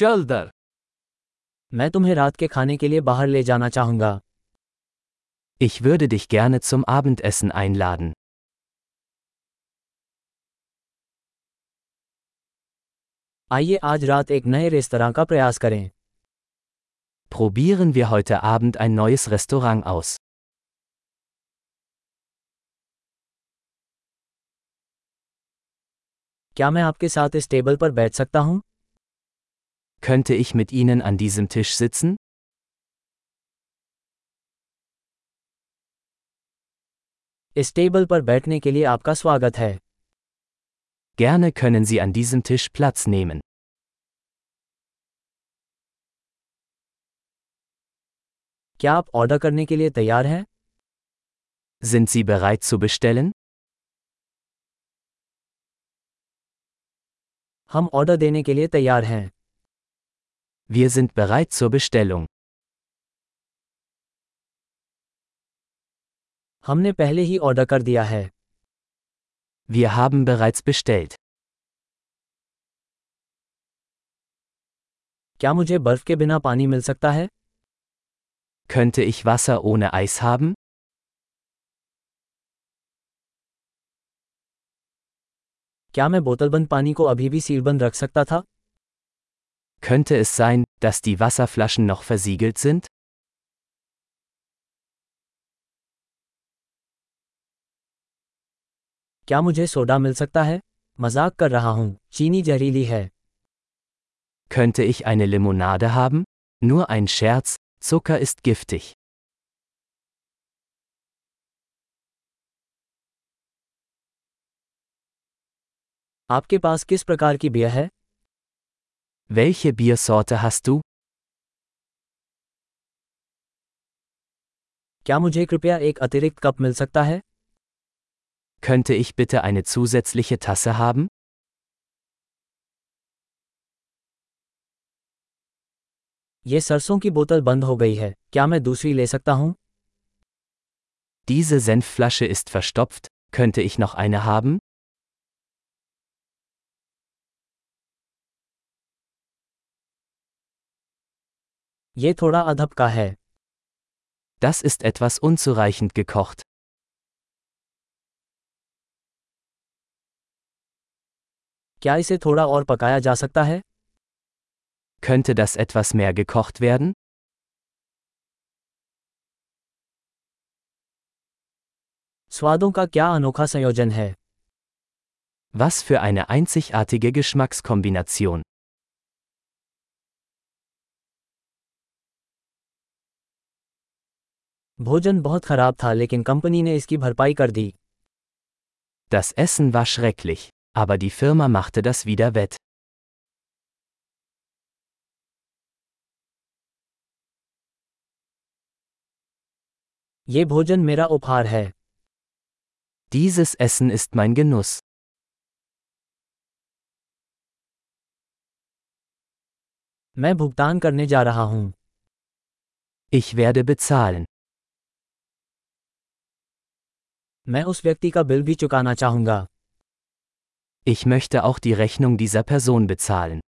चल दर मैं तुम्हें रात के खाने के लिए बाहर ले जाना चाहूँगा Ich würde dich gerne zum Abendessen einladen. आइए आज रात एक नए रेस्तरां का प्रयास करें Probieren wir heute Abend ein neues Restaurant aus. क्या मैं आपके साथ इस टेबल पर बैठ सकता हूँ Könnte ich mit Ihnen an diesem Tisch sitzen? इस टेबल पर बैठने के लिए आपका स्वागत है Gerne können Sie an diesem Tisch Platz nehmen. क्या आप ऑर्डर करने के लिए तैयार हैं Sind Sie bereit zu bestellen? हम ऑर्डर देने के लिए तैयार हैं Wir sind bereit zur Bestellung. हमने पहले ही ऑर्डर कर दिया है Wir haben bereits bestellt. क्या मुझे बर्फ के बिना पानी मिल सकता है Könnte ich Wasser ohne Eis haben? क्या मैं बोतलबंद पानी को अभी भी सीलबंद रख सकता था Könnte es sein, dass die Wasserflaschen noch versiegelt sind? क्या मुझे सोडा मिल सकता है मजाक कर रहा हूँ चीनी जहरीली है Könnte ich eine Limonade haben? Nur ein Scherz, Zucker ist giftig. आपके पास किस प्रकार की बियर है Welche Biersorte hast du? क्या मुझे कृपया एक अतिरिक्त कप मिल सकता है Könnte ich bitte eine zusätzliche Tasse haben? ये सरसों की बोतल बंद हो गई है क्या मैं दूसरी ले सकता हूँ Diese Senfflasche ist verstopft, könnte ich noch eine haben? ये थोड़ा अधब का है Das ist etwas unzureichend gekocht. क्या इसे थोड़ा और पकाया जा सकता है Könnte das etwas mehr gekocht werden? स्वादों का क्या अनोखा संयोजन है Was für eine einzigartige Geschmackskombination. भोजन बहुत खराब था लेकिन कंपनी ने इसकी भरपाई कर दी Das Essen war schrecklich, aber die Firma machte das wieder wett. ये भोजन मेरा उपहार है Dieses Essen ist mein Genuss. मैं भुगतान करने जा रहा हूँ Ich werde bezahlen. मैं उस व्यक्ति का बिल भी चुकाना चाहूंगा Ich möchte auch die Rechnung dieser Person bezahlen.